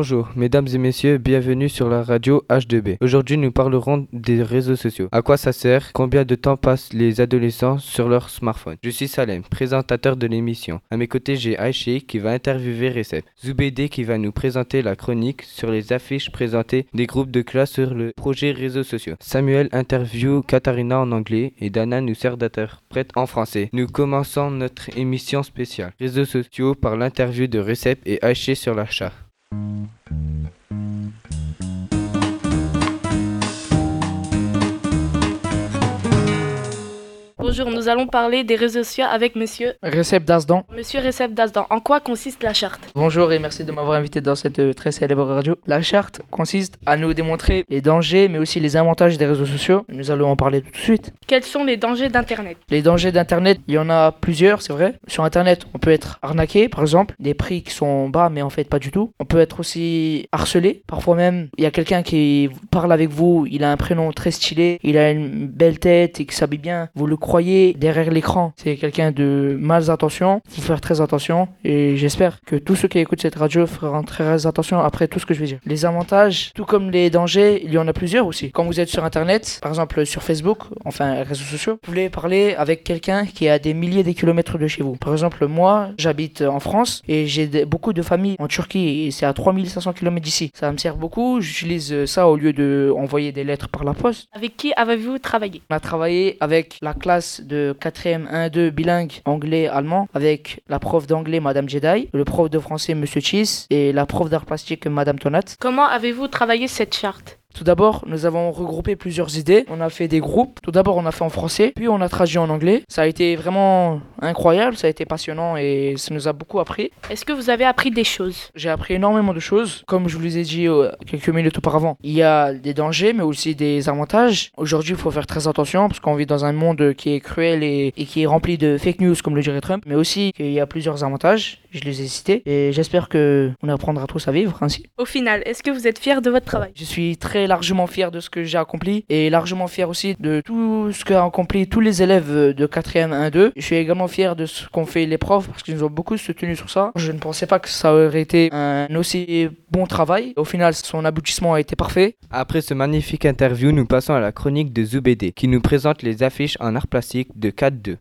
Bonjour, mesdames et messieurs, bienvenue sur la radio H2B. Aujourd'hui, nous parlerons des réseaux sociaux. À quoi ça sert? Combien de temps passent les adolescents sur leur smartphone? Je suis Salem, présentateur de l'émission. À mes côtés, j'ai Aïché qui va interviewer Recep. Zoubédé qui va nous présenter la chronique sur les affiches présentées des groupes de classe sur le projet réseaux sociaux. Samuel interview Katharina en anglais et Dana nous sert d'interprète en français. Nous commençons notre émission spéciale réseaux sociaux par l'interview de Recep et Aïché sur l'achat. Mm-hmm. Nous allons parler des réseaux sociaux avec monsieur. Recep Dasdan. Monsieur Recep Dasdan, en quoi consiste la charte? Bonjour et merci de m'avoir invité dans cette euh, très célèbre radio. La charte consiste à nous démontrer les dangers mais aussi les avantages des réseaux sociaux. Nous allons en parler tout de suite. Quels sont les dangers d'Internet? Les dangers d'Internet, il y en a plusieurs, c'est vrai. Sur Internet, on peut être arnaqué, par exemple, des prix qui sont bas mais en fait pas du tout. On peut être aussi harcelé. Parfois même, il y a quelqu'un qui parle avec vous, il a un prénom très stylé, il a une belle tête et qui s'habille bien. Vous le croyez derrière l'écran. C'est quelqu'un de mal intentions. Il faut faire très attention et j'espère que tous ceux qui écoutent cette radio feront très attention après tout ce que je vais dire. Les avantages, tout comme les dangers, il y en a plusieurs aussi. Quand vous êtes sur Internet, par exemple sur Facebook, enfin réseaux sociaux, vous pouvez parler avec quelqu'un qui est à des milliers de kilomètres de chez vous. Par exemple, moi, j'habite en France et j'ai beaucoup de familles en Turquie et c'est à 3500 km d'ici. Ça me sert beaucoup. J'utilise ça au lieu de envoyer des lettres par la poste. Avec qui avez-vous travaillé? On a travaillé avec la classe de 4e 1-2 bilingue anglais-allemand avec la prof d'anglais Madame Jedi, le prof de français Monsieur Cheese et la prof d'art plastique Madame Tonat. Comment avez-vous travaillé cette charte? Tout d'abord, nous avons regroupé plusieurs idées. On a fait des groupes. Tout d'abord, on a fait en français, puis on a traduit en anglais. Ça a été vraiment incroyable, ça a été passionnant et ça nous a beaucoup appris. Est-ce que vous avez appris des choses? J'ai appris énormément de choses. Comme je vous les ai dit euh, quelques minutes auparavant, il y a des dangers, mais aussi des avantages. Aujourd'hui, il faut faire très attention parce qu'on vit dans un monde qui est cruel et, et qui est rempli de fake news, comme le dirait Trump, mais aussi qu'il y a plusieurs avantages. Je les ai cités et j'espère que on apprendra tous à vivre ainsi. Au final, est-ce que vous êtes fier de votre travail? Je suis très largement fier de ce que j'ai accompli et largement fier aussi de tout ce qu'ont accompli tous les élèves de 4e 1-2. Je suis également fier de ce qu'ont fait les profs parce qu'ils nous ont beaucoup soutenu sur ça. Je ne pensais pas que ça aurait été un aussi bon travail. Au final, son aboutissement a été parfait. Après ce magnifique interview, nous passons à la chronique de Zoubédé qui nous présente les affiches en art plastique de 4-2.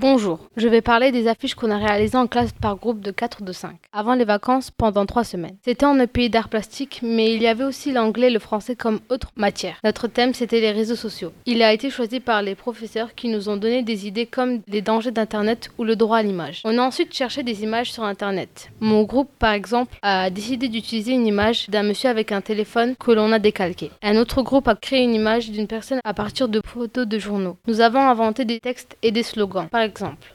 Bonjour, je vais parler des affiches qu'on a réalisées en classe par groupe de 4 de 5, avant les vacances pendant 3 semaines. C'était en pays d'art plastique, mais il y avait aussi l'anglais et le français comme autre matière. Notre thème c'était les réseaux sociaux. Il a été choisi par les professeurs qui nous ont donné des idées comme les dangers d'Internet ou le droit à l'image. On a ensuite cherché des images sur Internet. Mon groupe, par exemple, a décidé d'utiliser une image d'un monsieur avec un téléphone que l'on a décalqué. Un autre groupe a créé une image d'une personne à partir de photos de journaux. Nous avons inventé des textes et des slogans.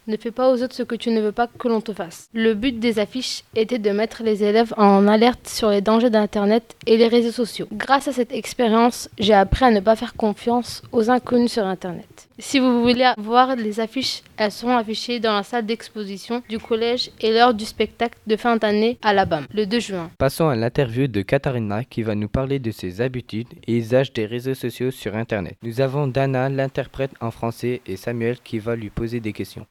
Ne fais pas aux autres ce que tu ne veux pas que l'on te fasse. Le but des affiches était de mettre les élèves en alerte sur les dangers d'Internet et les réseaux sociaux. Grâce à cette expérience, j'ai appris à ne pas faire confiance aux inconnus sur Internet. Si vous voulez voir les affiches, elles seront affichées dans la salle d'exposition du collège et l'heure du spectacle de fin d'année à la BAM, le 2 juin. Passons à l'interview de Katharina qui va nous parler de ses habitudes et usages des réseaux sociaux sur Internet. Nous avons Dana, l'interprète en français, et Samuel qui va lui poser des questions.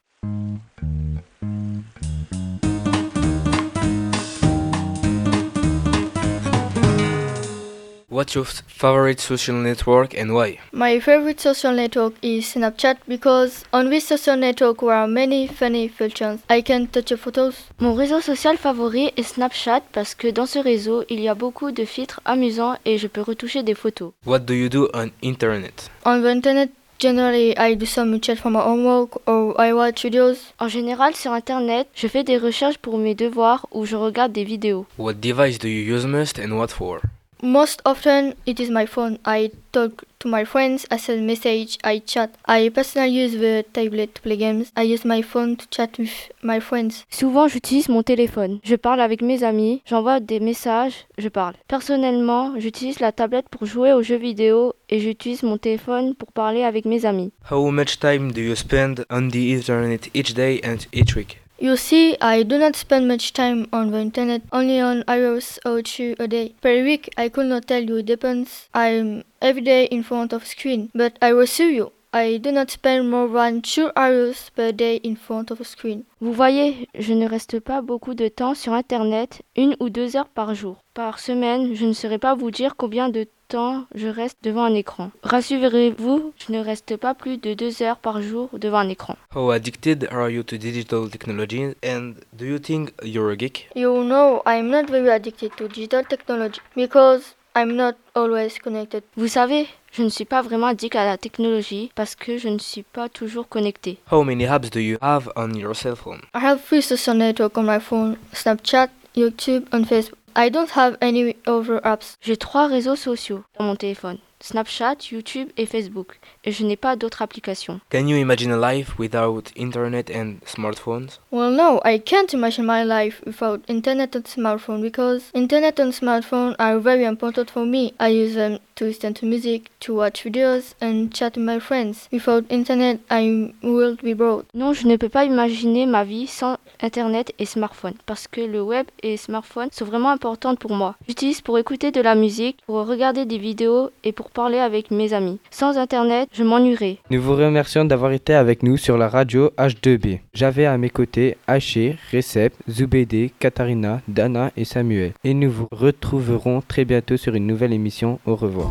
What's your favorite social network and why? My favorite social network is Snapchat because on this social network there are many funny features. I can touch your photos. Mon réseau social favori est Snapchat parce que dans ce réseau, il y a beaucoup de filtres amusants et je peux retoucher des photos. What do you do on internet? On the internet, generally I do some research for my homework or I watch videos. En général, sur internet, je fais des recherches pour mes devoirs ou je regarde des vidéos. What device do you use most and what for? Most often it is my phone. I talk to my friends, I send message, I chat. I personally use the tablet to play games. I use my phone to chat with my friends. Souvent, j'utilise mon téléphone. Je parle avec mes amis, j'envoie des messages, je parle. Personnellement, j'utilise la tablette pour jouer aux jeux vidéo et j'utilise mon téléphone pour parler avec mes amis. How much time do you spend on the internet each day and each week? You see, I do not spend much time on the internet, only on hours or two a day. Per week, I could not tell you, it depends. I'm every day in front of screen, but I will see you. I do not spend more than two hours per day in front of a screen. Vous voyez, je ne reste pas beaucoup de temps sur Internet, une ou deux heures par jour. Par semaine, je ne saurais pas vous dire combien de temps je reste devant un écran. Rassurez-vous, je ne reste pas plus de deux heures par jour devant un écran. How addicted are you to digital technology and do you think you're a geek? You know, I'm not very addicted to digital technology because I'm not always connected. Vous savez, je ne suis pas vraiment addict à la technologie parce que je ne suis pas toujours connecté. How many apps do you have on your cell phone? I have three social networks on my phone Snapchat, YouTube, and Facebook. I don't have any other apps. J'ai trois réseaux sociaux dans mon téléphone. Snapchat, YouTube et Facebook. Et je n'ai pas d'autres applications. Can you imagine a life without internet and smartphones? Well, no, I can't imagine my life without internet and smartphone because internet and smartphone are very important for me. I use them to listen to music, to watch videos, and chat with my friends. Without internet, I will be bored. Non, je ne peux pas imaginer ma vie sans Internet et smartphone parce que le web et smartphone sont vraiment importantes pour moi. J'utilise pour écouter de la musique, pour regarder des vidéos et pour parler avec mes amis. Sans Internet, je m'ennuierais. Nous vous remercions d'avoir été avec nous sur la radio H2B. J'avais à mes côtés Haché, Recep, Zoubédé, Katharina, Dana et Samuel. Et nous vous retrouverons très bientôt sur une nouvelle émission. Au revoir.